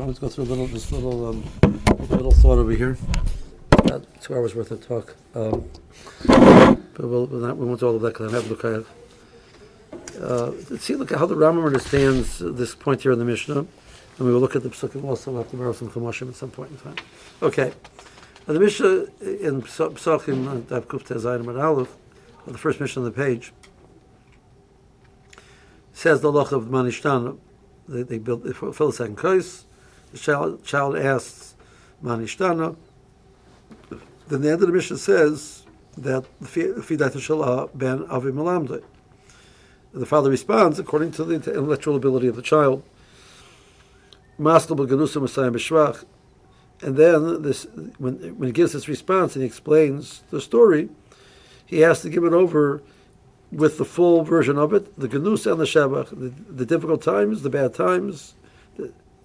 I want to go through a little, this little, um, little thought over here. About two hours worth of talk. Um, but we'll, we'll not, we won't do all of that because I have look at. Uh, let's see, look at how the Rambam understands this point here in the Mishnah, and we will look at the Psukim also. We'll have to borrow some Chumashim at some point in time. Okay, now, the Mishnah in Pesachim Daf Kuf Tezayin and the first Mishnah on the page, says the Loch of Manishtan. They, they build, they fill the second kais. The child, child asks Manishtana. Then the end of the Mishnah says that Fidat Shalah ben Avi Malamde. The father responds according to the intellectual ability of the child. And then this, when, when he gives this response and he explains the story, he has to give it over with the full version of it, the Ganus and the Shabbat, the, the, difficult times, the bad times,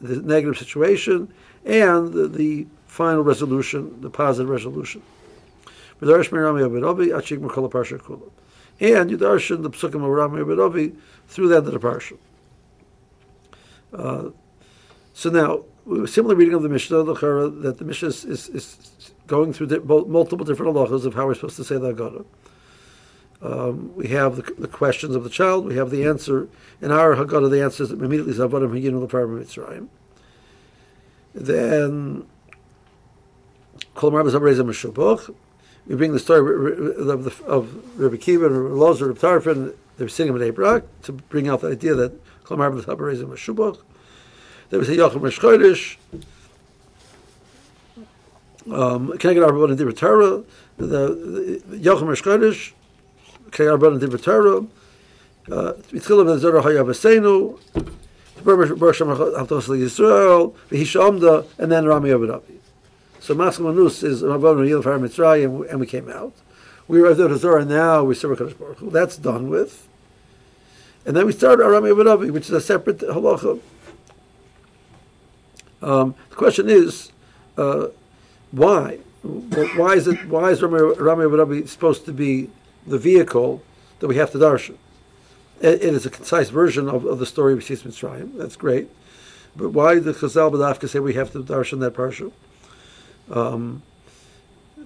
the, negative situation, and the, the, final resolution, the positive resolution. And you darshan the psukim of Rami Abidovi through the end of the parsha. Uh, so now, similar reading of the Mishnah, that the Mishnah is, is, is going through di- multiple different halachas of how we're supposed to say the Haggadah. Um, we have the, the, questions of the child. We have the answer. In our Haggadah, the answer is immediately Zavadim Hayinu Leparma Mitzrayim. Then Kol Mar Zabreza Meshuboch. We bring the story of, the, of Rabbi Kiva and Lozer of Tarfin. They're singing in Abrak to bring out the idea that Kol Mar Zabreza Meshuboch. There was a Yachim Reshchodesh. Um, can I get our in the Torah? The Yachim Reshchodesh. Kayarban and Torah. Mitchilim and Zerah Hayavasenu. Yisrael, V'hishamda, and then Rami Abadabi. So Maskal Manus is Rabban Yil Far Mitzrayim, and we came out. We arrived at Zorah now, we serve Kadosh Baruch Hu. That's done with. And then we started Rami Abadabi, which is a separate halacha. Um, the question is, uh, why? Why is it? Why is Rami, Rami Abadabi supposed to be the vehicle that we have to darshan. It, it is a concise version of, of the story of Yitzias Mitzrayim. That's great. But why did Chazal Badafka say we have to darshan that parsha? Um,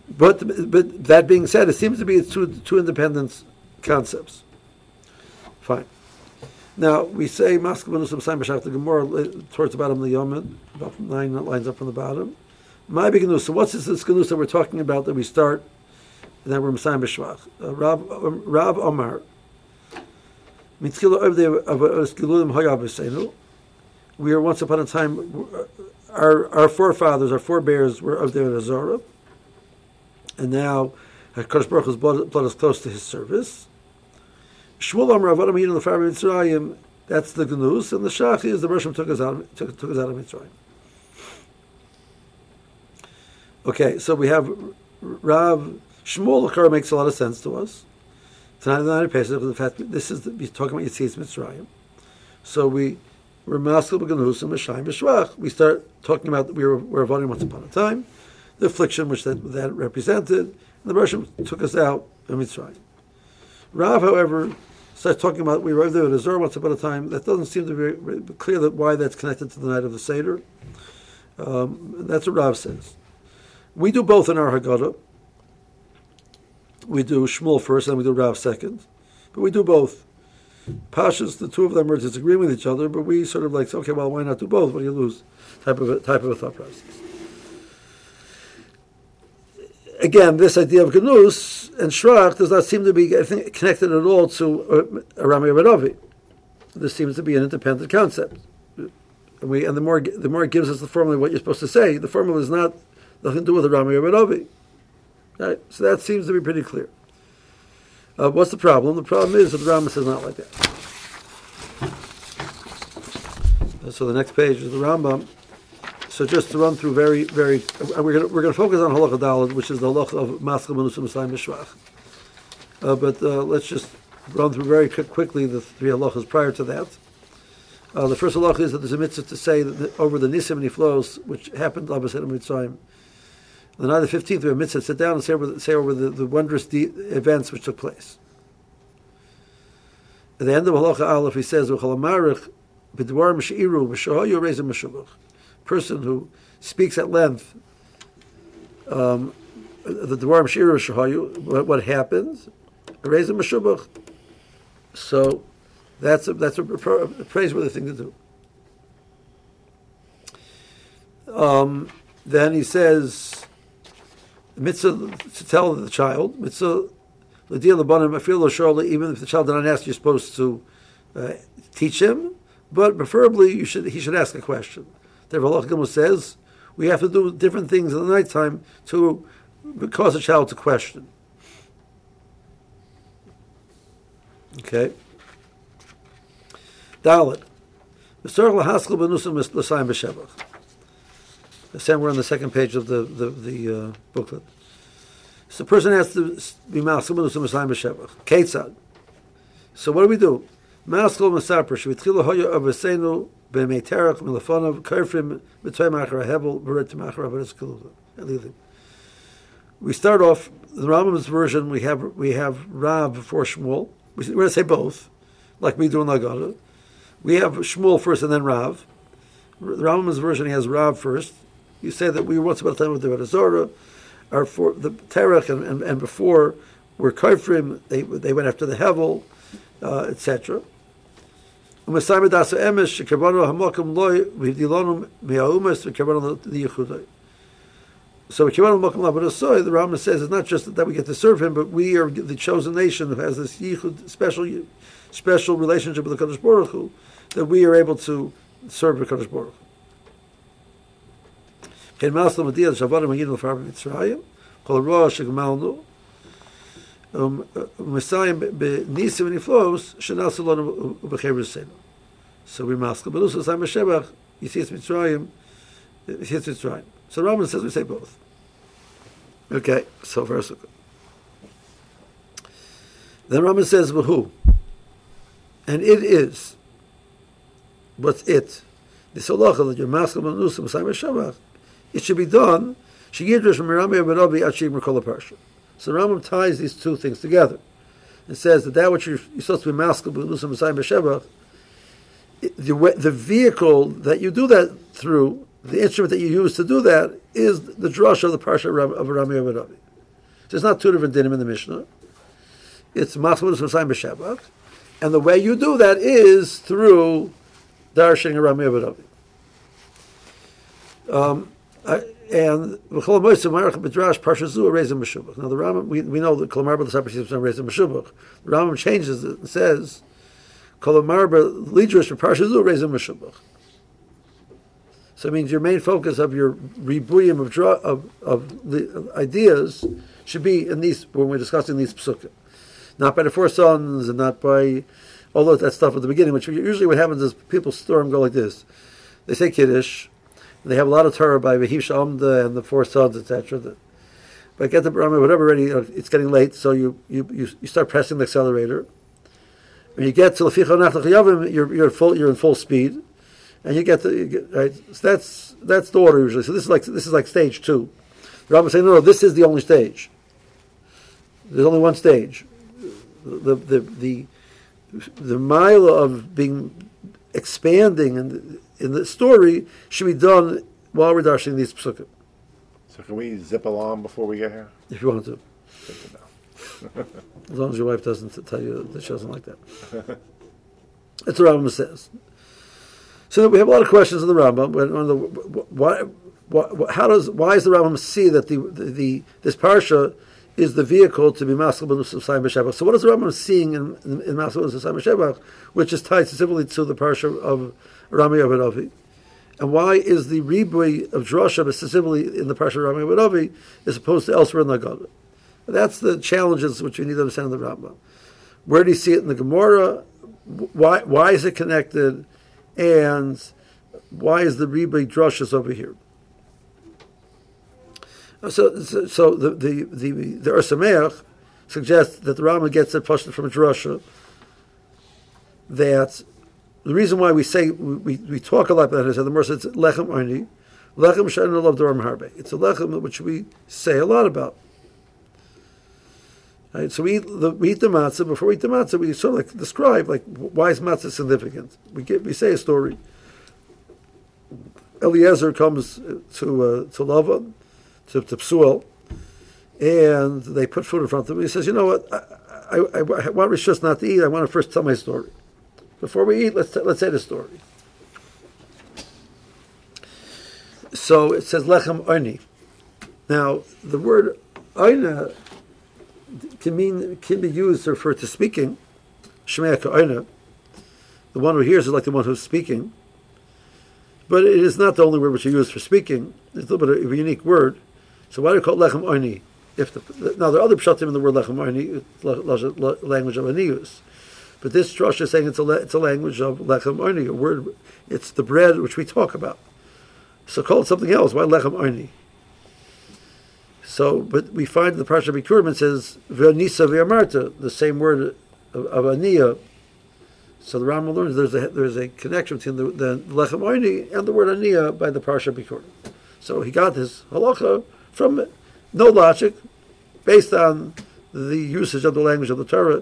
but but that being said, it seems to be two two independent concepts. Fine. Now we say Maskal Benusam Saim B'Shach the Gemara towards the bottom of the Yomid, about nine lines up from the bottom. My big. So what's this, this that we're talking about that we start and then we're Messiah B'Shvach. Uh, Rab, um, Omar, we are once upon a time, our, our forefathers, our forebears were of the Azara, and now HaKadosh Baruch has brought, brought us close to his service. Shmuel Amar Avodah Yin the Far Mitzrayim, that's the Gnus, and the Shach is the Roshim took us out, took, took us out of Mitzrayim. Okay, so we have Rav Shmuel Lakar makes a lot of sense to us. Tonight, the night of Pesach, the fact that this is the, we're talking about Yitzias Mitzrayim. So we. We start talking about we were, we voting once upon a time, the affliction which that, that represented, and the Russian took us out of Mitzrayim. Rav, however, starts talking about we were there at Azor once upon a time. That doesn't seem to be clear that why that's connected to the night of the Seder. Um, that's what Rav says. We do both in our Haggadah we do Shmuel first, and we do Rav second. But we do both. Pashas, the two of them are disagreeing with each other, but we sort of like, okay, well, why not do both? What do you lose? Type of a, type of a thought process. Again, this idea of Ganus and Shrach does not seem to be I think, connected at all to uh, Rami Radovi. This seems to be an independent concept. And, we, and the more the more it gives us the formula of what you're supposed to say, the formula is not nothing to do with Rami Radovi. Right? So that seems to be pretty clear. Uh, what's the problem? The problem is that the Rambam says not like that. So the next page is the Rambam. So just to run through very, very, uh, we're going we're to focus on halacha dalad, which is the halacha of maskal manusim mishayim mishvach. Uh, but uh, let's just run through very quickly the three halachas prior to that. Uh, the first halacha is that there's a mitzvah to say that the, over the nisim and flows, which happened, Abba in Mitzrayim, on the night of the 15th, we have mitzvah sit down and say over, say over the, the wondrous de- events which took place. At the end of Halacha Aleph, he says, person who speaks at length, um, the Dwarim Shira Shahayu, what, happens? Raise a Meshubach. So that's a, that's a, a praiseworthy thing to do. Um, then he says, mitzvah to tell the child, mitzvah l'dia l'banim afil lo even if the child did not ask, you're supposed to uh, teach him, but preferably you should he should ask a question. The Rav says we have to do different things in the nighttime to cause a child to question. Okay. Dalit. Mr. Lahaskal benusim l'sayim b'shevach. Sam, we're on the second page of the the, the uh, booklet. So the person has to be l'sayim b'shevach. Ketzad. So what do we do? Shvitchila Hoya Hebel, Beret Machar Abas We start off the Rambam's version. We have we have Rav before Shmuel. We're going to say both, like we do in Lagada. We have Shmuel first and then Rav. The Rambam's version he has Rav first. You say that we were once upon a time with the Rebbe or for the Terach and, and, and before were Karfrim. They they went after the Hevel, uh, etc. So the Rambam says it's not just that we get to serve him, but we are the chosen nation who has this yichud, special, special relationship with the Kadosh Baruch Hu, that we are able to serve the Kadosh Baruch Hu. kein maß mit dir so war mir jeden farbe mit zraim kol ro shgmalnu um, um mesaim be nisim ni flows shna be so we mask but also sam shebach is it mit zraim is it so roman says we say both. Okay so first then roman says who? And it is what's it this halacha that you mask be nisim sam shebach It should be done. Achim. So the Rambam ties these two things together and says that that which you're, you're supposed to be masked with Lusa Messiah B'Shevach, the, the vehicle that you do that through, the instrument that you use to do that, is the drush of the parsha of Rami. So it's not two different dinim in the Mishnah. It's with Messiah B'Shevach, and the way you do that is through darshan Rami Avadavi. Um, I, and v'chol moisim marach b'drash parshazu reizim b'shubach. Now the Rambam, we, we know that kol marba l'sapar shivsam reizim b'shubach. The Rambam changes it and says kol marba lidrash parshazu reizim b'shubach. So it means your main focus of your rebuyim of, of, of ideas should be in these when we're discussing these psukim, not by the four sons and not by all of that stuff at the beginning. Which usually what happens is people store and go like this: they say kiddush they have a lot of Torah by Vehish Amda and the four sons, etc. But get the whatever ready, it's getting late, so you, you, you, start pressing the accelerator. When you get to Leficha you're you're full you're in full speed, and you get the you get, right. So that's that's the order usually. So this is like this is like stage two. The Rambam saying no, no, this is the only stage. There's only one stage. The the the the mile of being expanding and in the story should be done while we're dashing these psukim. So can we zip along before we get here? If you want to. as long as your wife doesn't tell you that she doesn't like that. That's what Rambam says. So we have a lot of questions in the Rambam. Why, why, how does, why does the Rambam see that the, the, the this parsha is the vehicle to be Maskal ben Usayim B'Shevach. So what is the Rambam seeing in, in, in Maskal ben B'Shevach, which is tied specifically to the parsha of Rami Avadavi? And why is the ribui of drasha specifically in the parsha Rami Avadavi as opposed to elsewhere in the Gada? That's the challenges which we need to understand in the Rambam. Where do you see it in the Gemara? Why, why is it connected? And why is the ribui drashas over here? Uh, so, so, so the the the the Or Sameach suggests that the Rama gets it pushed from Drusha. That the reason why we say we, we talk a lot about it is that the Mercer it's lechem arni, lechem shana love doram harbe. It's a lechem which we say a lot about. Right, so we eat, the, we eat the matzah. Before we eat the matzah, we sort of like describe like why is matzah significant. We get we say a story. Eliezer comes to uh, to Lavan, to, to Psuel, and they put food in front of him. He says, "You know what? I, I, I want Rishus not to eat. I want to first tell my story. Before we eat, let's let's say the story." So it says lechem oni. Now the word oina can mean can be used to refer to speaking. Shemei oina. The one who hears is like the one who's speaking. But it is not the only word which you use for speaking. It's a little bit of a unique word. So why do you call it lechem oni? If the, now there are other pshatim in the word lechem oni, language of anius. But this drush is saying it's a it's a language of lechem oni, a word. It's the bread which we talk about. So call it something else. Why lechem oni? So, but we find in the Parsha Bikurim it says v'anisa v'amarta, the same word of, of aniyah. So the Rambam learns there's a there's a connection between the, the lechem oni and the word aniyah by the Parsha Bikurim. So he got his halacha from no logic, based on the usage of the language of the Torah.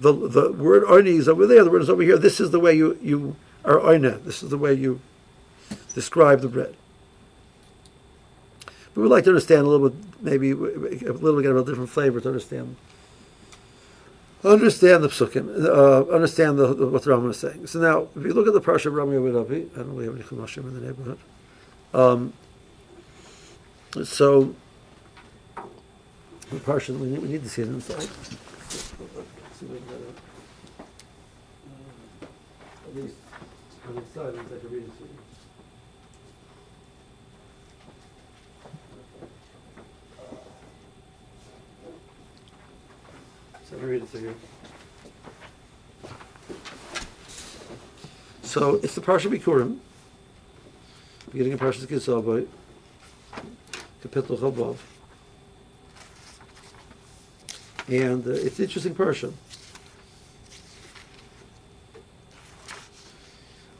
The the word oni is over there. The word is over here. This is the way you you are oina. This is the way you describe the bread. But We would like to understand a little bit, maybe a little bit of a different flavor to understand. Understand the psukim, uh, understand the, the, what the Rambam is saying. So now, if you look at the parsha of Rami Avidavi, I don't really have any chumashim in the neighborhood. Um, so, the parsha, we need, we need to see it inside. See at least on the side, I can read it to you. So let me read it to you. So it's the Parsha Bikurim, beginning of Parsha Ki Savo, Kapitel Chabov. And uh, it's an interesting Parsha.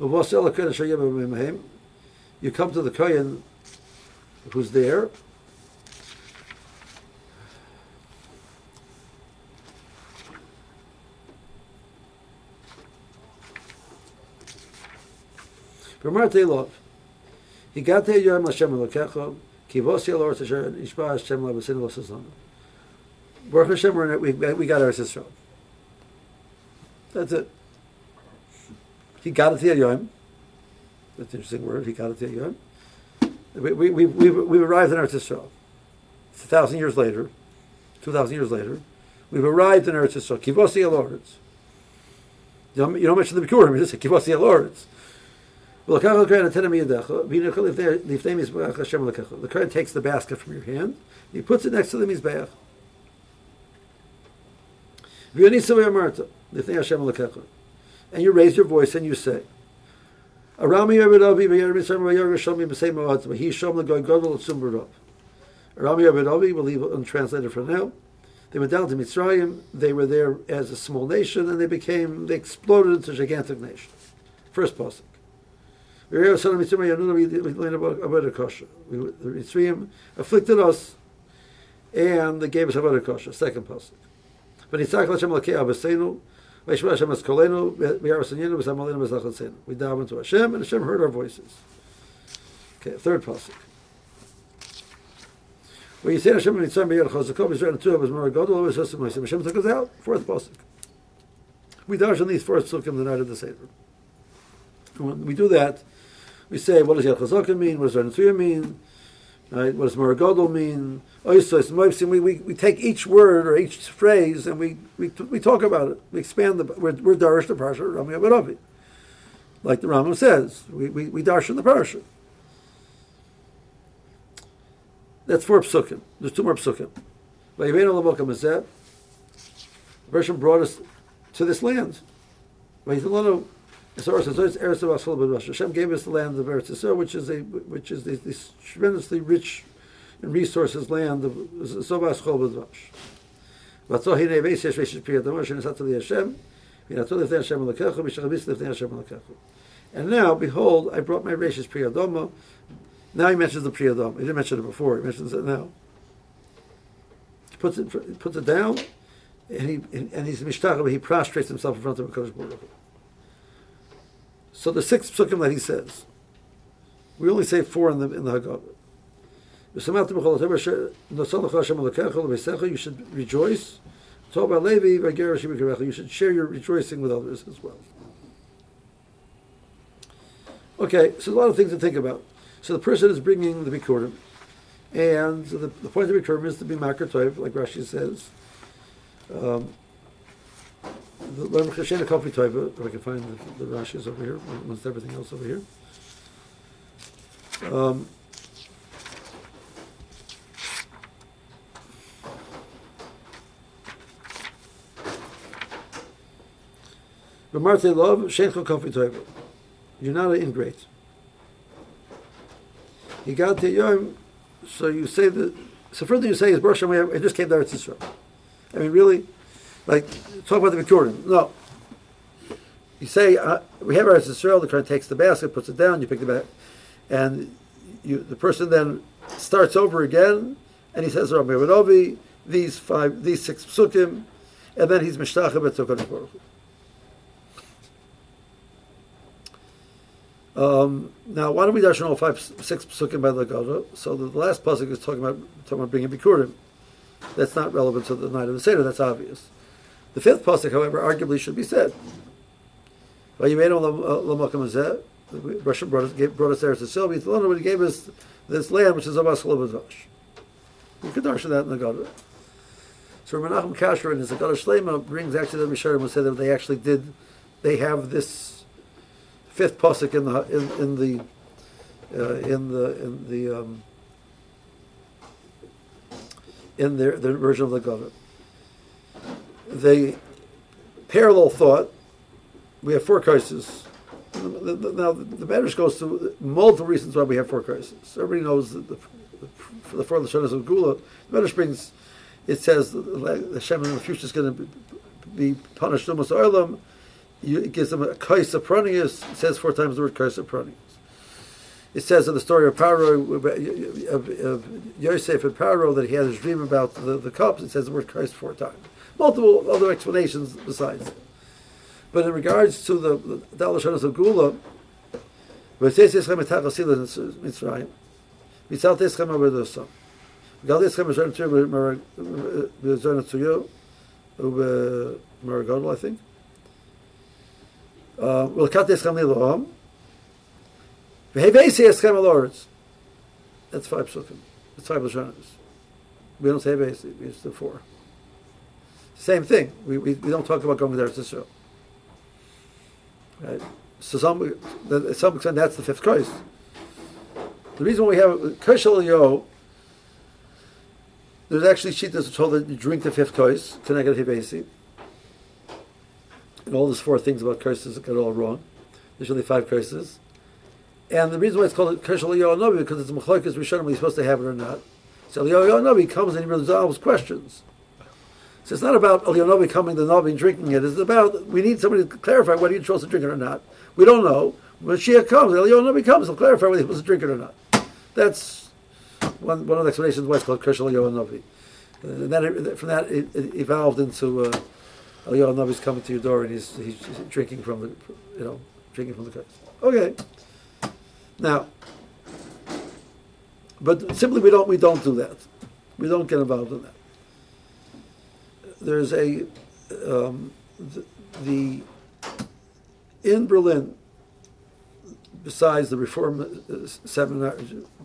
You come to the kohen who's there, lov. Higate yom Hashem Elokecha, ki vos yel oretz asher yishba Hashem. Baruch Hashem, we, we got our Yisrael. That's it. He got it to Yom. That's an interesting word. He got it to Yom. We, we, we, we, we arrived in Eretz Yisrael. It's a thousand years later, two thousand years later. We've arrived in Eretz Yisrael. Kivosi Eloretz. You don't mention the Bikurim, you just say Kivosi Eloretz. The Kohen takes the basket from your hand, he puts it next to the Mizbeach. And you raise your voice and you say, Arami Shomi B'Sei Mo'at V'Hi Shom L'Goy Godol Tzum B'Rov. Arami Yeredavi, we'll leave untranslated for now. They went down to Mitzrayim. They were there as a small nation, and they became they exploded into a gigantic nation. First pasuk. The Mitzrayim afflicted us, and they gave us Avodah Kosher. Second pasuk. Hashem Hashem. We dive into Hashem, and Hashem heard our voices. Okay, third pasuk. When you say Hashem and Yitzchak B'Yer Chazakov, Yisrael and of his more Godel, always Hashem Hashem took us out. Fourth pasuk. We dash on these four psukim the night of the Seder. When we do that, we say, what does Yad Chazaka mean? What does Ranatsuya mean? Right? What does Maragodol mean? Oh, we, we, we take each word or each phrase and we, we, we talk about it. We expand the, we're, we're Darish the Parsha, Rami Abaravi. Like the Rambam says, we, we, we darshan the Parsha. That's four psukim. There's two more psukim. The person brought us to this land. The. Hashem gave us the land of Eretz Yisrael, which is a which is this, this tremendously rich in resources land of Chol b'Rosh. Vatzo hinei yesh pri Adam Hashem nisat Hashem, alakechu, lifnei Hashem alakechu. And now, behold, I brought my Rishis Pri Adama. Now he mentions the Pri Adama. He didn't mention it before. He mentions it now. He puts it, puts it down, and he and he's mishtach, he prostrates himself in front of Hakadosh Baruch Hu. So the six psukim that he says, we only say four in the in the Haggadah. You should rejoice. You should share your rejoicing with others as well. Okay, so a lot of things to think about. So the person is bringing the Bikurim, and the, the point of the Bikurim is to be Makar like Rashi says. Um, the Lam Chashena Kofi Toiva, if I can find the, the Rashi's over here, amongst everything else over here. Um, B'marte love, Shencho Kofi Toiva. You're not an ingrate. You got to Yom, so you say that, so further you say is Baruch it just came to Eretz Yisrael. I mean, really? Like, talk about the Bikurim. No. You say, uh, we have Eretz Yisrael, the Kohen takes the basket, puts it down, you pick the basket, and you, the person then starts over again, and he says, Rabbi Yehudovi, these five, these six psukim, and then he's Mishtachah Baruch Hu. Um, now, why don't we darshan all five, six psukim by the Gadol? So the, the last pasuk is talking about talking about bringing bikurim. That's not relevant to the night of the seder. That's obvious. The fifth pasuk, however, arguably should be said. Russia brought us, gave, brought us there to Sylvia. He gave us this land, which is Abbas Chalabavash. We could darshan that in the Gadol. So Menachem Kasher in his Gadol Shlema brings actually the Misharim who say that they actually did, they have this fifth pasuk in the in, in the uh, in the in the um, in their their version of the government. They parallel thought. We have four cases. Now the Medrash goes to multiple reasons why we have four cases. Everybody knows that the, for the four Lashonas of Gula, the Medrash brings. It says the Hashem in the future is going to be punished almost oilam you, it gives them a kaisa pranius. It says four times the word kaisa pranius. It says in the story of Paro, of, Yosef and Paro, that he had his dream about the, the cups. It says the word Christ four times. multiple other explanations besides. But in regards to the dollar shadow of gula we say this is a matter of silence it's right we tell this come over the so god is come over the zone to you over mergo i think. Uh we'll cut this come over um we have a say is come over it's five seconds the time is we don't say basically it's the four. Same thing. We, we, we don't talk about going to Israel. Right? So some, to some extent, that's the fifth Christ. The reason we have Kershel Yo, there's actually sheetas told that you drink the fifth Christ, Keneged Hevesi and all those four things about curses got all wrong. There's only five curses. And the reason why it's called Eliyahu Navi because it's Machlokas Rishonim, he's supposed to have it or not. So Navi comes and he resolves questions. So it's not about Eliyahu coming to the Navi and drinking it. It's about, we need somebody to clarify whether you're supposed to drink it or not. We don't know. When Shia comes, Eliyahu comes, he'll clarify whether you're supposed to drink it or not. That's one, one of the explanations why it's called Curse Eliyahu Navi. And then it, from that, it, it evolved into... Uh, Eliyahu Navi's coming to your door and he's, he's, drinking from the, you know, drinking from the cup. Okay. Now, but simply we don't we don't do that. We don't get involved in that. There's a um, the, the, in Berlin. Besides the Reform uh, seminar,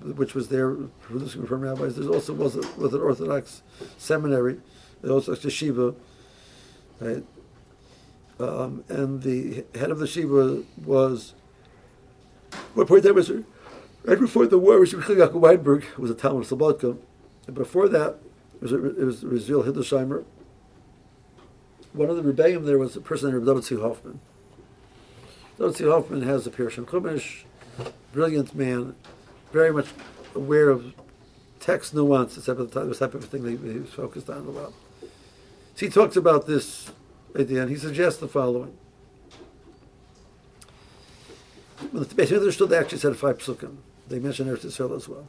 which was there producing Reform rabbis, there also was a, was an Orthodox seminary, the Orthodox yeshiva right? Um, and the head of the yeshiva was, what point that was, right before the war, was Yaakov Weinberg, was a Talmud Slobodka. And before that, it was, it was Hildesheimer. One of the rebellion there was a person named C. Hoffman. Dotzi Hoffman has a Pirush Chumash, brilliant man, very much aware of text nuance, the type of, the type of thing that he was focused on a lot. So he talks about this idea, and he suggests the following. When the understood, they actually said five psukim. They mentioned Eretz Yisrael as well.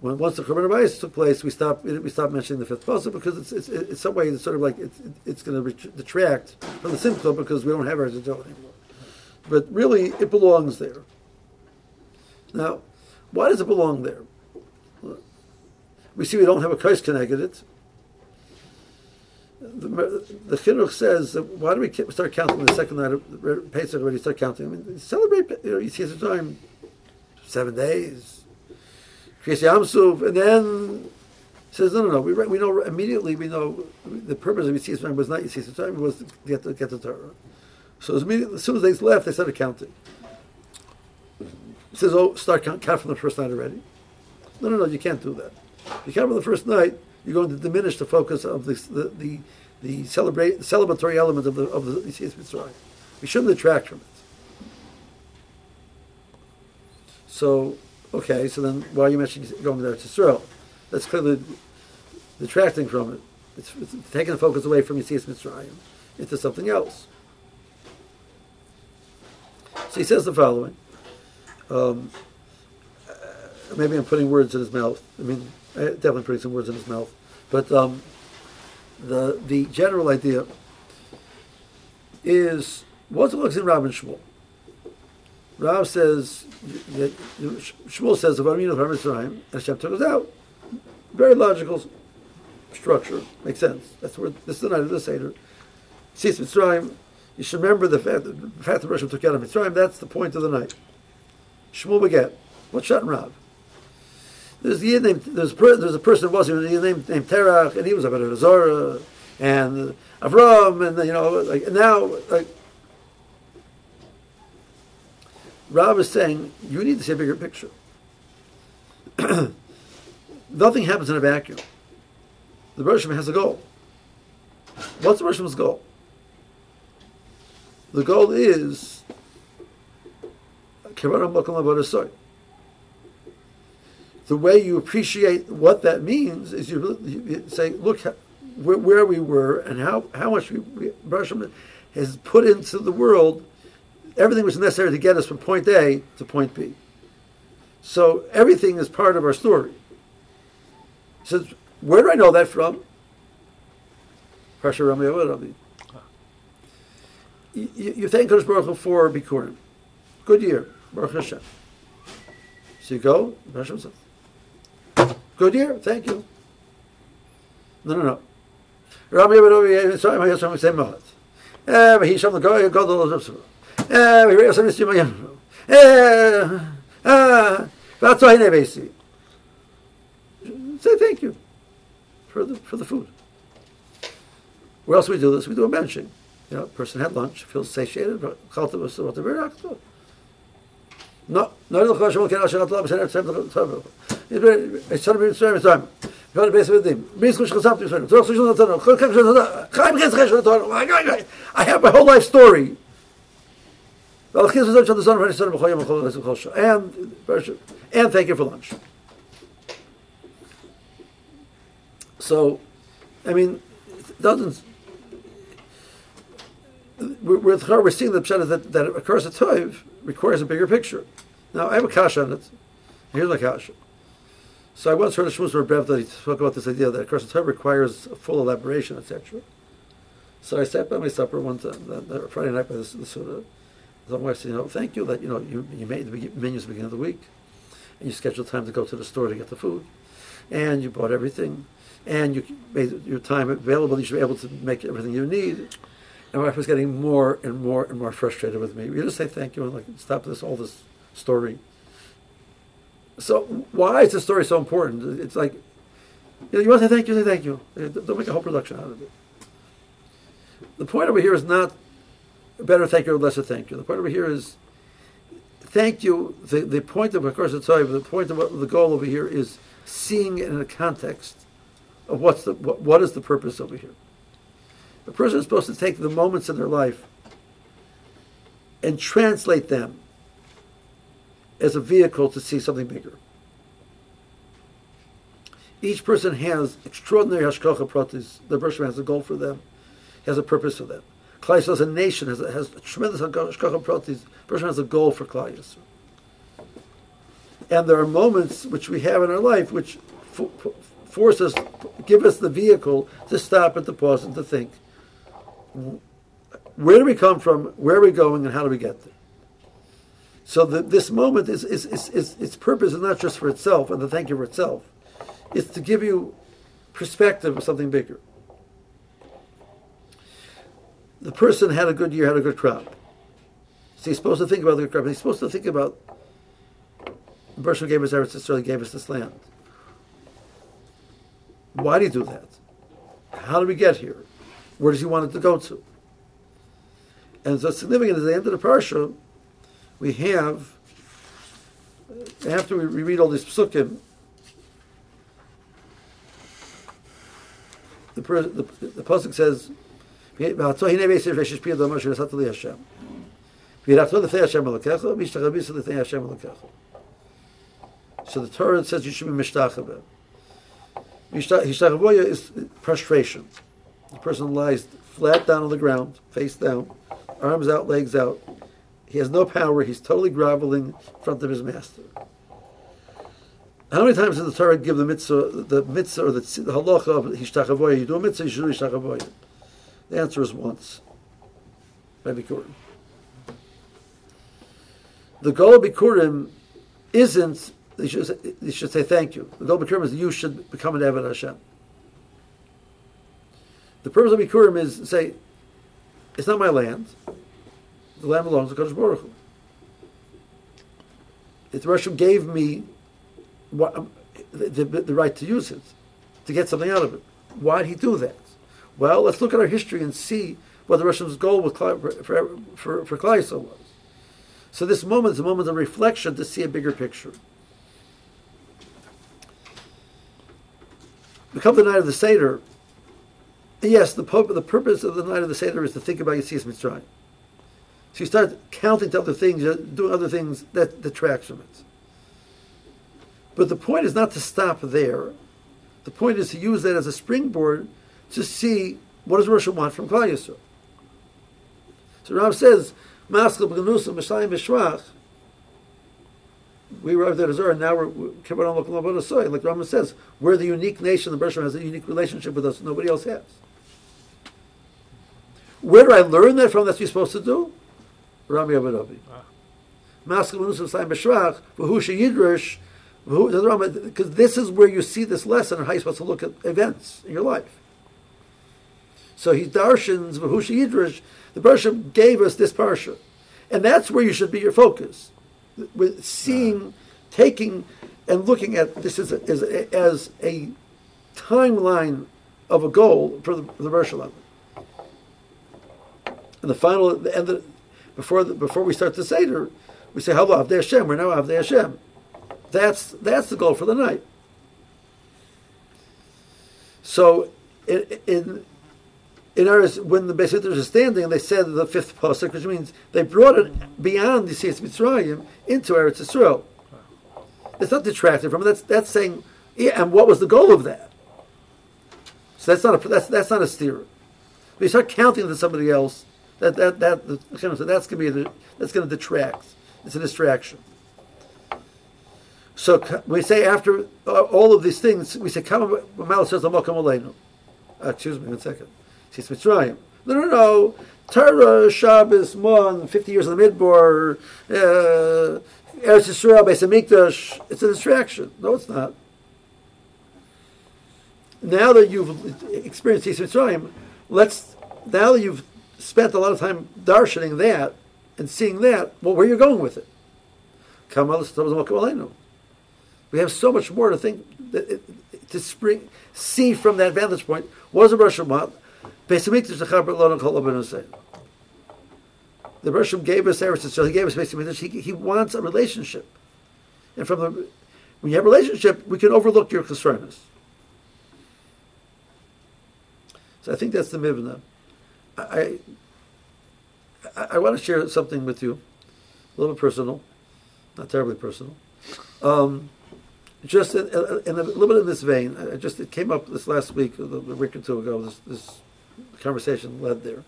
When once the Churban Abayis took place, we stopped we stopped mentioning the fifth pasuk because it's it's it's some way it's sort of like it's it's going to detract from the simcha because we don't have Yisrael anymore. But really, it belongs there. Now, why does it belong there? We see we don't have a kais connected. The, the Chinuch says, that why do we start counting the second night of Pesach already start counting? I mean, celebrate, you know, you see the time, seven days, Kriyas Yamsuf, and then says, no, no, no, we, we know immediately, we know the purpose of Yitzhak time was not Yitzhak time, it was to get, to get the Torah. So as, as soon as they left, they started counting. He says, oh, start count, count from the first night already. No, no, no, you can't do that. You count from the first night, you're going to diminish the focus of the the the, the celebrate celebratory element of the of the Yitzias Mitzrayim. We shouldn't detract from it. So, okay, so then why are you mentioning going there to Israel? That's clearly detracting from it. It's, it's taking the focus away from Yitzias Mitzrayim into something else. So he says the following. Um, uh, maybe I'm putting words in his mouth. I mean, definitely putting some words in his mouth. But um, the the general idea is what's it looks in Rav and Shmuel. Rav says that Shmuel says the Varim of Mitzrayim, and Hashem took us out. Very logical structure, makes sense. That's where this is the night of the Seder. Sees Mitzrayim. You should remember the fact that the fact that Hashem took out of Mitzrayim. That's the point of the night. Shmuel beget. What's Shat and Rav? There's a named there's there's a person who was named named Terach, and he was about Zora and Avram, and you know, like and now like Rav is saying you need to see a bigger picture. Nothing happens in a vacuum. The Bershom has a goal. What's the Bershom's goal? The goal is the way you appreciate what that means is you, say, look where, where, we were and how, how much we, we, has put into the world everything was necessary to get us from point A to point B. So everything is part of our story. He says, where do I know that from? You, you thank Kodesh Baruch Hu for Bikurim. Good year. Baruch Hashem. So you go, Hashem Good year, thank you. No, no, no. Rabbi Yehuda Yitzchak Hayasam Yisem Mohat. Eh, he shall go go the Lord Eh, Äh, wir müssen nicht mehr. Äh, äh, was soll ich nicht wissen? Say thank you for the, for the food. Where else we do this? We do a benching. You know, person had lunch, feels satiated, but called to us about the very act. No, no, no, no, no, no, no, no, no, no, no, no, no, no, no, no, no, no, no, Ich habe besser dem. Bis ich schon I have my whole life story. And and thank you for lunch. So, I mean, doesn't we're, we're seeing the pshat that, that occurs at Toiv requires a bigger picture. Now, I have a kasha on it. Here's my kasha. So I once heard a Shmuz Rebbev that he spoke about this idea that of course the Torah requires full elaboration, etc. So I sat by my supper one time, Friday night by the, the Suda. The wife said, you know, thank you that, you know, you, you made the menus at the beginning of the week, and you scheduled time to go to the store to get the food, and you bought everything, and you made your time available, you should be able to make everything you need. And my wife was getting more and more and more frustrated with me. You just say thank you and like stop this all this story. So why is the story so important? It's like, you know, you want to say thank you, say thank you. Don't make a whole production out of it. The point over here is not better thank you or lesser thank you. The point over here is thank you. The, the point of, course, the time, the point of what, the goal over here is seeing it in a context of what's the what, what is the purpose over here. A person is supposed to take the moments in their life and translate them as a vehicle to see something bigger. Each person has extraordinary hashkacha pratis. The Bershom has a goal for them, has a purpose for them. Klai as a nation has, has a tremendous hashkacha pratis. Bershom has a goal for Klai And there are moments which we have in our life which force us, give us the vehicle to stop and to pause and to think. Where do we come from? Where are we going? And how do we get there? So the, this moment is, is, is, is, its purpose is not just for itself and to thank you for itself it's to give you perspective of something bigger. The person had a good year, had a good crop. So he's supposed to think about the good crop. He's supposed to think about the person gave us Eretz Yisrael, gave us this land. Why did he do that? How did we get here? Where does he want it to go to? And so significant at the end of the parsha, we have after we read all these psukim, the the, the pasuk says, So the Torah says you should be mishtachava. Mishtachavoya is prostration. The person lies flat down on the ground, face down, arms out, legs out. He has no power. He's totally groveling in front of his master. How many times does the Torah give the mitzvah, the mitzvah or the, the halacha of hishtachavoya? You do a mitzvah, you should do hishtachavoya. The answer is once. By Bikurim. The goal Bikurim isn't, they should, say, they should say thank you. The goal Bikurim is you should become an Eved Hashem. The purpose of Bikurim is to say, it's not my land. The land belongs to Kodesh Baruch Hu. If the Russian gave me what, the, the, the, right to use it, to get something out of it. why'd he do that? Well, let's look at our history and see what the Russians' goal with for, for, for, was. So this moment is a moment of reflection to see a bigger picture. Become the night of the Seder. Yes, the, the purpose of the night of the Seder is to think about Yetzias Mitzrayim. So you start counting to other things, doing other things that detracts from it. But the point is not to stop there. The point is to use that as a springboard to see what does Russia want from Klal Yisrael. So Rav says, "Maskal b'ganusim b'shayim b'shvach." We arrived at Azor, and now we're Kibbaron looking about a soy. Like Rambam says, we're the unique nation. The Bershom has a unique relationship with us. Nobody else has. Where do I learn that from? That's what you're supposed to do. Rami Avadobi. Ah. Maskal b'ganusim b'shayim b'shvach. V'hu sheyidrash because this is where you see this lesson on how you're supposed to look at events in your life. So he darshans v'hushi yidrash. The parsha gave us this parsha, and that's where you should be your focus, with seeing, taking, and looking at this as a, as a, as a timeline of a goal for the, for the parsha And the final, the end before the, before we start the seder, we say Hello Avdei Hashem. We're now Avdei Hashem. That's that's the goal for the night. So in in, in ours, when the Beis are standing, they said the fifth pasuk, which means they brought it beyond the Yitzias Mitzrayim into Eretz Yisrael. It's not detracted from it. That's that's saying, yeah. And what was the goal of that? So that's not a that's that's not a steer. You start counting to somebody else. That that that So that's going to be a, that's to detract. It's a distraction. So we say after uh, all of these things, we say, "Kama says Aleinu." Uh, excuse me, one second. Says Mitzrayim. No, no, no. Torah, Shabbos, Mon, 50 years in the Midbar, uh, Eretz Yisrael, Beis Hamikdash. It's a distraction. No, it's not. Now that you've experienced Yis Mitzrayim, let's, now that you've spent a lot of time darshaning that and seeing that, well, where are you going with it? We have so much more to think to spring see from that vantage point. Was a Rosh Hashanah? The Rosh gave us Eretz so he gave us basically he, he wants a relationship, and from the when you have a relationship, we can overlook your concerns. So I think that's the mivna. I I, I want to share something with you, a little bit personal, not terribly personal. Um, just in, in, a little bit in this vein, I just it came up this last week, a week or two ago. This, this conversation led there,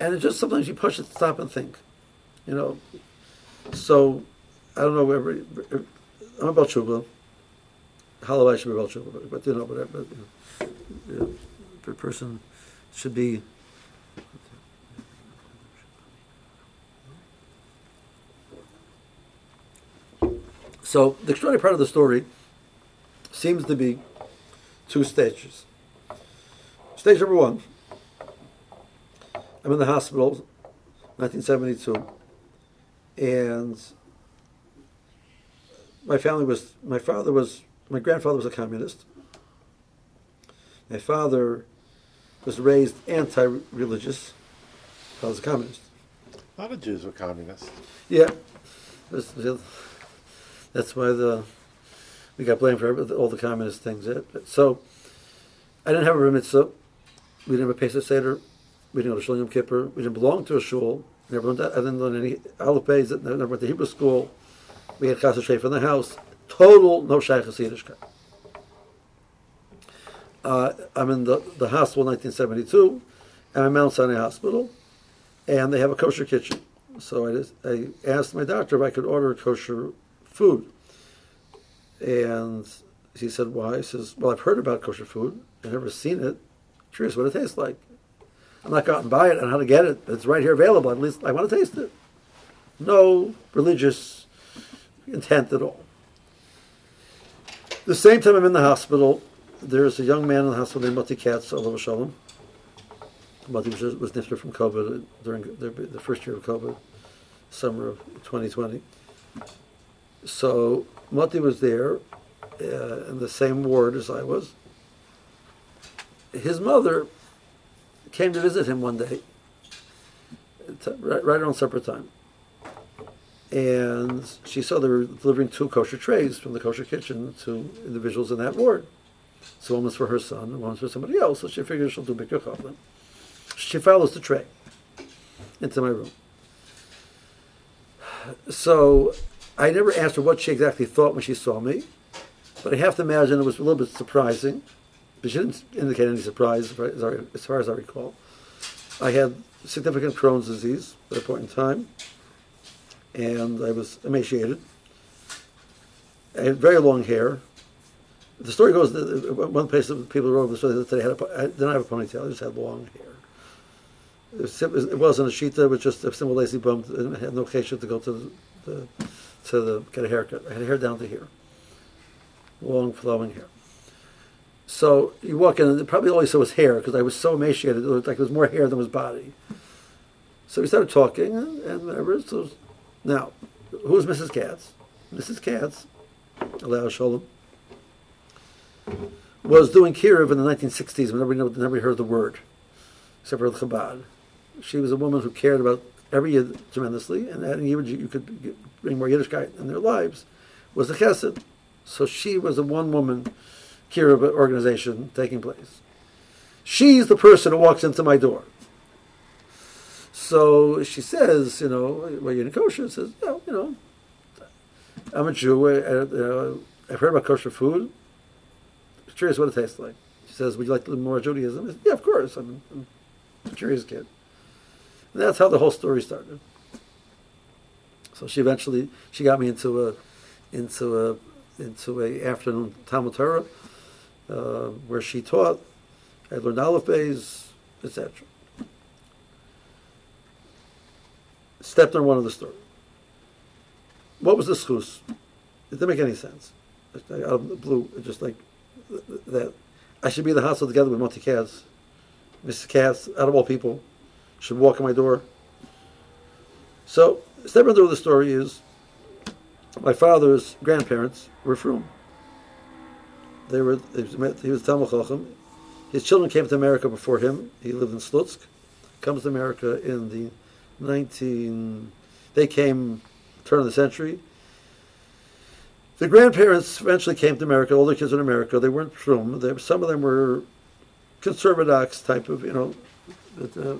and it just sometimes you push it to stop and think, you know. So, I don't know. Every, I'm about tshuva. Halavai should be about tshuva, but you know, but, but you know, the person should be So the extraordinary part of the story seems to be two stages. Stage number one, I'm in the hospital, 1972, and my family was, my father was, my grandfather was a communist. My father was raised anti-religious. I was a communist. A lot of Jews were communists. Yeah. That's why the we got blamed for all the communist things. So I didn't have a room mitzvah. We didn't have a Pesach Seder. We didn't go to Shul Yom Kippur. We didn't belong to a shul. Never learned that. I didn't learn any Aleph Never went to Hebrew school. We had Chassid Sheif in the house. Total no Shaykh Yiddishkeit. Uh, I'm in the, the hospital in 1972. I'm in Mount Sinai Hospital, and they have a kosher kitchen. So I, just, I asked my doctor if I could order kosher food. And he said, Why? He says, Well, I've heard about kosher food. I've never seen it. curious what it tastes like. I'm not going to buy it I and how to get it. It's right here available. At least I want to taste it. No religious intent at all. The same time I'm in the hospital, there's a young man in the hospital named Moti Katz, Allah Shalom. Moti was, was nifter from COVID during the, the first year of COVID, summer of 2020. So Moti was there uh, in the same ward as I was. His mother came to visit him one day, right, right around supper time. And she saw they were delivering two kosher trays from the kosher kitchen to individuals in that ward. So one was for her son and one was for somebody else. So she figured she'll do Bikur Cholim. She follows the tray into my room. So I never asked her what she exactly thought when she saw me, but I have to imagine it was a little bit surprising. But didn't indicate any surprise, as far as I recall. I had significant Crohn's disease at a point in time, and I was emaciated. I had very long hair. The story goes that uh, one place that people wrote the story that they had a, I uh, didn't have a ponytail, I just had long hair. It, was, not a shita, it was just a simple lazy bum, and had no occasion to go to the, the to the, get a haircut. I had hair down to here, long flowing hair. So you walk in, and probably all you saw was hair because I was so emaciated. It looked like there was more hair than was body. So we started talking and, whatever. So now, who's Mrs. Katz? Mrs. Katz, Allah Shalom, was doing kiruv in the 1960s when nobody, nobody heard the word, except for the Chabad. She was a woman who cared about every year tremendously, and year you could bring more Yiddishkeit in their lives, was the Chesed. So she was a one-woman kiruv organization taking place. She's the person who walks into my door. So she says, you know, well, you're in kosher. Says, yeah, you know, I'm a Jew. I, have heard about kosher food. I'm curious what it tastes like. She says, would you like to learn more Judaism? Said, yeah, of course. I'm, I'm a curious kid. And that's how the whole story started. So she eventually she got me into a into a into a afternoon Talmud Torah uh, where she taught. I learned Aleph etc. Step number one of the story. What was the schus? It didn't make any sense. Out of the blue, just like that. I should be in the hospital together with Moti Katz. Mrs. Katz, out of all people, should walk in my door. So, step into the story is my father's grandparents were frum. They were he was Talmid Chacham. His children came to America before him. He lived in Slutsk. Comes to America in the 19. They came turn of the century. The grandparents eventually came to America. All their kids in America. They weren't frum. They, some of them were conservadox type of you know. Uh,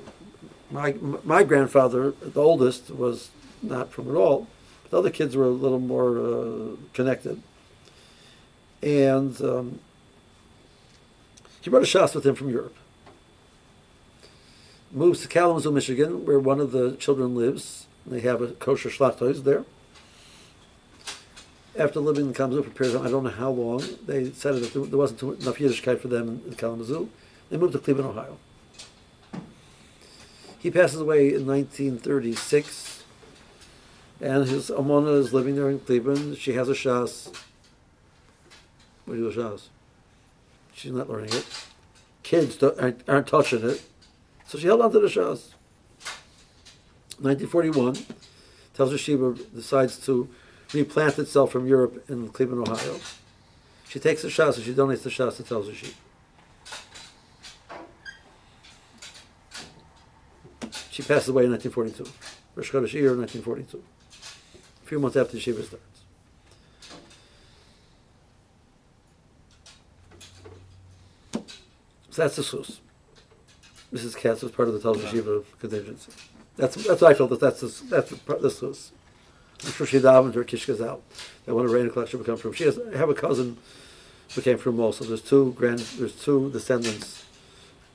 My my grandfather, the oldest, was not frum at all. But the other kids were a little more uh, connected. And um, he brought a shas with him from Europe. Moves to Kalamazoo, Michigan, where one of the children lives. They have a kosher shlachtos there. After living in Kalamazoo for a period of time, I don't know how long, they decided that there wasn't enough Yiddishkeit for them in Kalamazoo. They moved to Cleveland, Ohio. He passes away in 1936, and his almanah is living there in Cleveland. She has a shas. Do you do shas? She's not learning it. Kids aren't, aren't touching it. So she held on to the shas. 1941, Telshe Yeshiva decides to replant itself from Europe in Cleveland, Ohio. She takes the shas and she donates the shas to Telshe Yeshiva. She passes away in 1942. Rosh Chodesh Iyar, 1942. A few months after Shiva starts. So that's the sus. Mrs. Katz was part of the Telshe Yeshiva contingency. That's that's what I felt that that's the, that's the, the sus. I'm sure she davened her kishkas out. That one of Raina collection would come frum. She has I have a cousin who came frum also. There's two grand there's two descendants.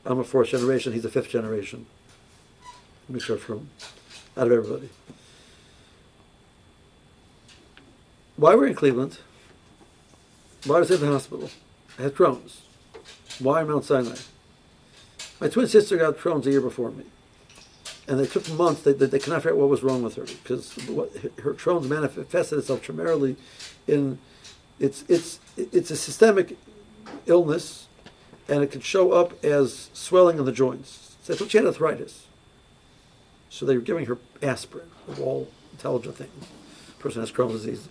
I'm a fourth generation, he's a fifth generation. Let me start from out of everybody. Why we're in Cleveland? Why was in the hospital? I had Crohn's. Why Mount Sinai? My twin sister got Crohn's a year before me. And they took months, they, they, they could not figure out what was wrong with her because what, her Crohn's manifested itself primarily in it's, it's, it's a systemic illness and it could show up as swelling in the joints. So they thought she had arthritis. So they were giving her aspirin, of all intelligent things. Person has Crohn's disease,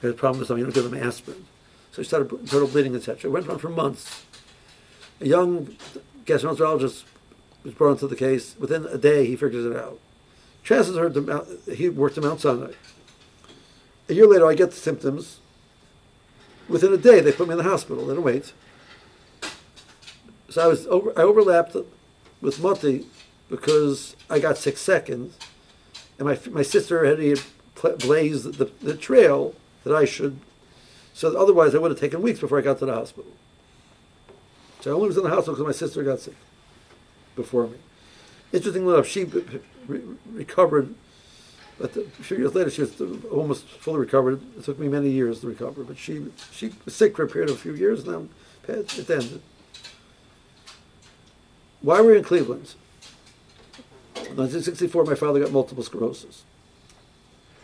has a problem with something, you don't give them aspirin. So she started total bleeding, etc. It went on for months. A young gastroenterologist was brought into the case. Within a day, he figures it out. To Mount, he worked at Mount Sinai. A year later, I get the symptoms. Within a day, they put me in the hospital. They don't wait. So I was over, I overlapped with Moti because I got six seconds, and my my sister had blazed the, the trail that I should. So otherwise, I would have taken weeks before I got to the hospital. So I only was in the hospital because my sister got sick before me. Interestingly enough, she re- recovered, but a few years later, she was almost fully recovered. It took me many years to recover, but she she was sick for a period of a few years, and then it ended. Why were we in Cleveland? In 1964, my father got multiple sclerosis.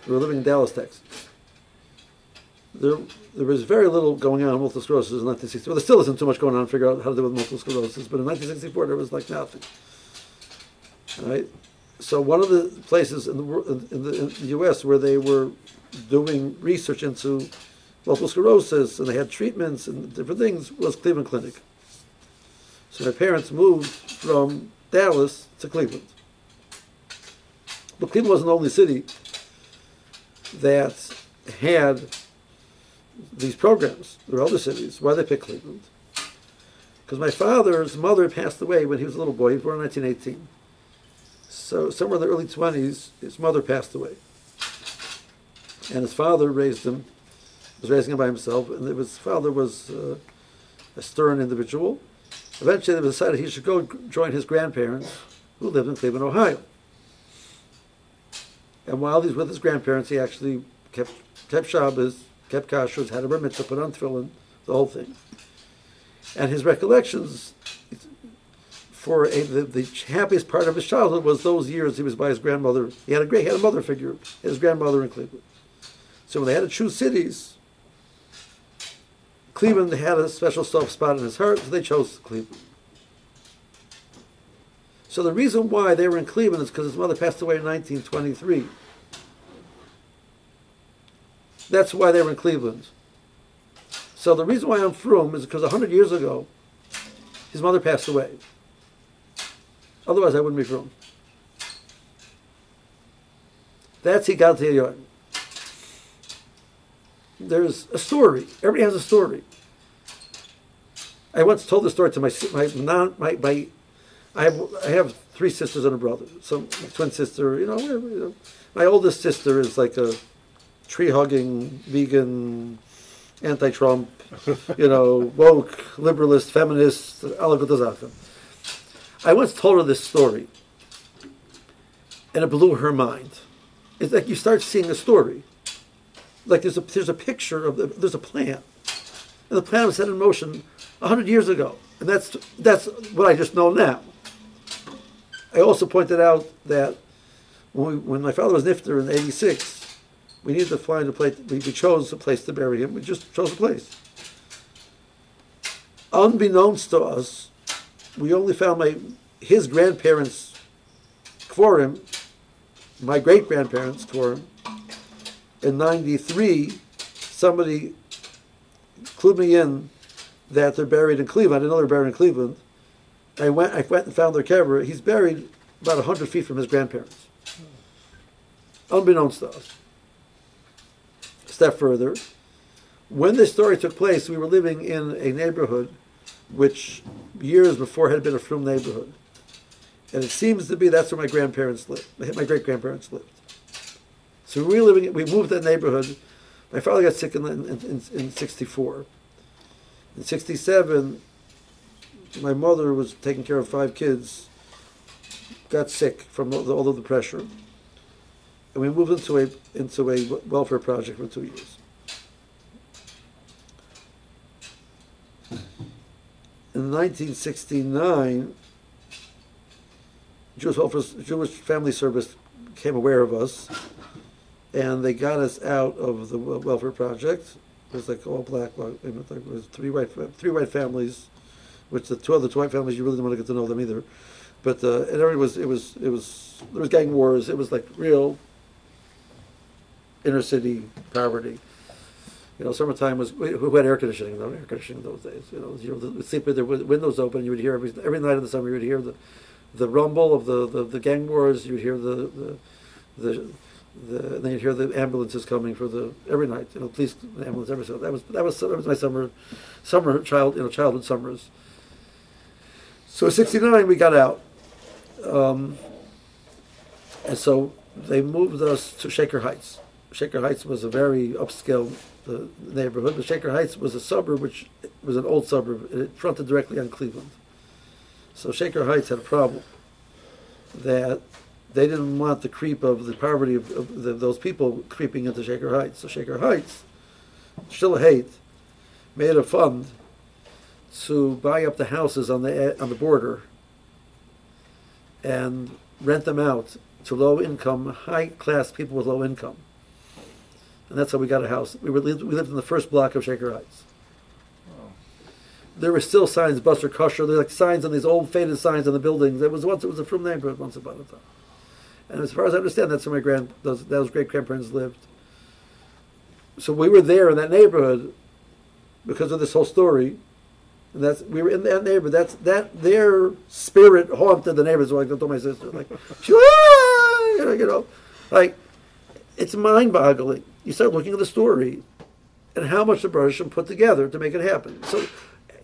We were living in Dallas, Texas there, there was very little going on with multiple sclerosis in 1964. Well, there still isn't too much going on to figure out how to deal with multiple sclerosis, but in 1964 there was like nothing. Right? So one of the places in the, in the, in the U.S. where they were doing research into multiple sclerosis and they had treatments and different things was Cleveland Clinic. So my parents moved from Dallas to Cleveland. But Cleveland wasn't the only city that had these programs. Were other cities. Why they pick Cleveland? Because my father's mother passed away when he was a little boy. He was born in 1918. So somewhere in the early 20s, his mother passed away. And his father raised him, was raising him by himself. And his father was uh, a stern individual. Eventually, they decided he should go join his grandparents, who lived in Cleveland, Ohio. And while he's with his grandparents, he actually kept kept Shabbos, kept kashrus, had a bar mitzvah, put on tefillin, the whole thing. And his recollections for a, the, the happiest part of his childhood was those years he was by his grandmother. He had a great, he had a mother figure, his grandmother in Cleveland. So when they had to choose cities, Cleveland had a special soft spot in his heart, so they chose Cleveland. So the reason why they were in Cleveland is because his mother passed away in 1923. That's why they were in Cleveland. So the reason why I'm frum is because 100 years ago, his mother passed away. Otherwise, I wouldn't be frum. That's Higal There's a story. Everybody has a story. I once told the story to my my non my, my I have I have three sisters and a brother. So twin sister, you know. My oldest sister is like a tree hugging, vegan, anti Trump, you know, woke, liberalist, feminist. I once told her this story, and it blew her mind. It's like you start seeing a story. Like there's a there's a picture of the, there's a plan, and the plan was set in motion hundred years ago, and that's that's what I just know now. I also pointed out that when, we, when my father was nifter in '86, we needed to find a place. We, we chose a place to bury him. We just chose a place. Unbeknownst to us, we only found my his grandparents' kevarim, my great grandparents' kevarim. In '93, somebody clued me in that they're buried in Cleveland. I didn't know they were buried in Cleveland. I went, I went and found their kever. He's buried about 100 feet from his grandparents. Unbeknownst to us. Step further, when this story took place, we were living in a neighborhood which years before had been a frum neighborhood. And it seems to be that's where my grandparents lived, my great grandparents lived. So we were living, we moved that neighborhood. My father got sick in, in, in, in 64. In 67, my mother was taking care of five kids, got sick from all, all of the pressure, and we moved into a into a welfare project for two years. In 1969, Jewish welfare, Jewish Family Service became aware of us, and they got us out of the welfare project. It was like all black. It was three white three white families which the two other two white families you really didn't want to get to know them either. But uh, and it was it was it was there was gang wars. It was like real inner city poverty. You know, summertime was who had air conditioning? No air conditioning those days. You know, you would sleep with the windows open. You would hear every every night in the summer. You would hear the the rumble of the, the, the gang wars. You would hear the the, the the, then you'd hear the ambulances coming for the every night. You know, police ambulance every so that was that was that was my summer summer child you know childhood summers. So in '69 we got out, um, and so they moved us to Shaker Heights. Shaker Heights was a very upscale uh, neighborhood, but Shaker Heights was a suburb, which was an old suburb. It fronted directly on Cleveland. So Shaker Heights had a problem that they didn't want the creep of the poverty of, of the, those people creeping into Shaker Heights. So Shaker Heights, still hate, made a fund to buy up the houses on the on the border and rent them out to low income, high class people with low income. And that's how we got a house. We, were, we lived in the first block of Shaker Heights. There were still signs, Buster Kosher. There's like signs on these old faded signs on the buildings. It was once it was a frum neighborhood once upon a time. And as far as I understand, that's where my grand those, those great grandparents lived. So we were there in that neighborhood because of this whole story. And that's we were in that neighborhood. That's that their spirit haunted the neighbors. Like I told my sister, like ah! you know, like it's mind-boggling. You start looking at the story and how much the Russian put together to make it happen. So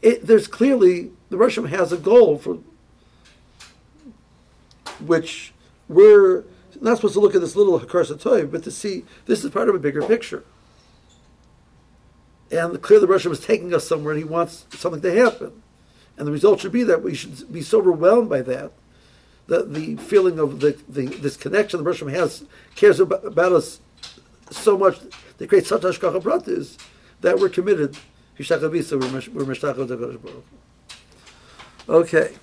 it, there's clearly the Russian has a goal for which we're not supposed to look at this little Hakar but to see this is part of a bigger picture. And clearly the Russian is taking us somewhere and he wants something to happen. And the result should be that we should be so overwhelmed by that, that the feeling of the, the this connection the Russian has, cares about, about us so much, they create such hashgacha pratis, that we're committed. We're. Okay.